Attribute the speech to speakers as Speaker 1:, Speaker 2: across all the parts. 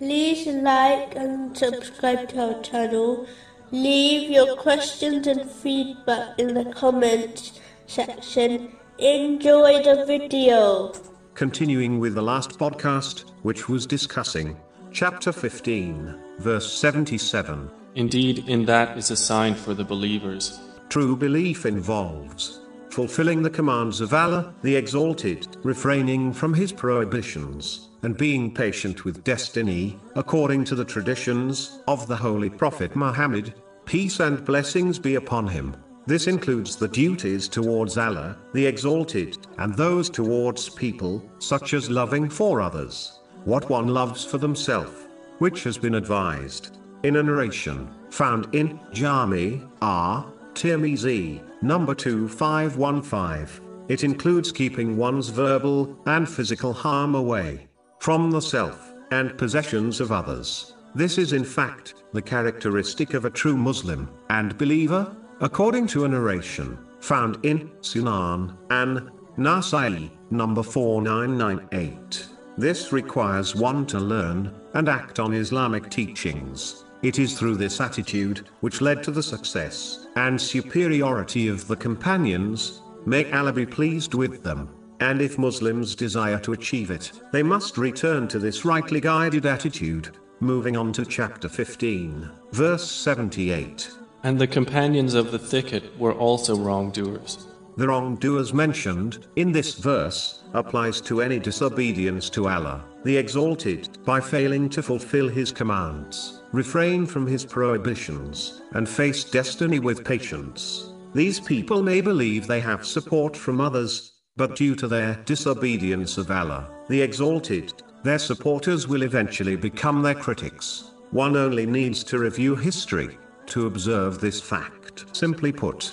Speaker 1: like and subscribe to our channel. Leave your questions and feedback in the comments section. Enjoy the video.
Speaker 2: Continuing with the last podcast, which was discussing chapter 15, verse 77.
Speaker 3: Indeed, in that is a sign for the believers.
Speaker 2: True belief involves fulfilling the commands of Allah, the Exalted, refraining from His prohibitions, and being patient with destiny, according to the traditions of the Holy Prophet Muhammad, peace and blessings be upon him. This includes the duties towards Allah, the Exalted, and those towards people, such as loving for others, what one loves for themselves, which has been advised in a narration found in Jami R. Tirmizi, number 2515. It includes keeping one's verbal and physical harm away from the self and possessions of others. This is in fact the characteristic of a true Muslim and believer, according to a narration found in Sunan an Nasai, number 4998. This requires one to learn and act on Islamic teachings. It is through this attitude which led to the success and superiority of the companions. May Allah be pleased with them. And if Muslims desire to achieve it, they must return to this rightly guided attitude. Moving on to chapter 15, verse 78.
Speaker 3: And the companions of the thicket were also wrongdoers.
Speaker 2: The wrongdoers mentioned in this verse applies to any disobedience to Allah, the Exalted, by failing to fulfill His commands, refrain from His prohibitions, and face destiny with patience. These people may believe they have support from others, but due to their disobedience of Allah, the Exalted, their supporters will eventually become their critics. One only needs to review history to observe this fact. Simply put,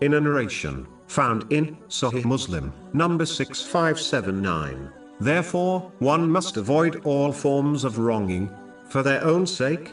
Speaker 2: in a narration found in Sahih Muslim, number 6579. Therefore, one must avoid all forms of wronging, for their own sake,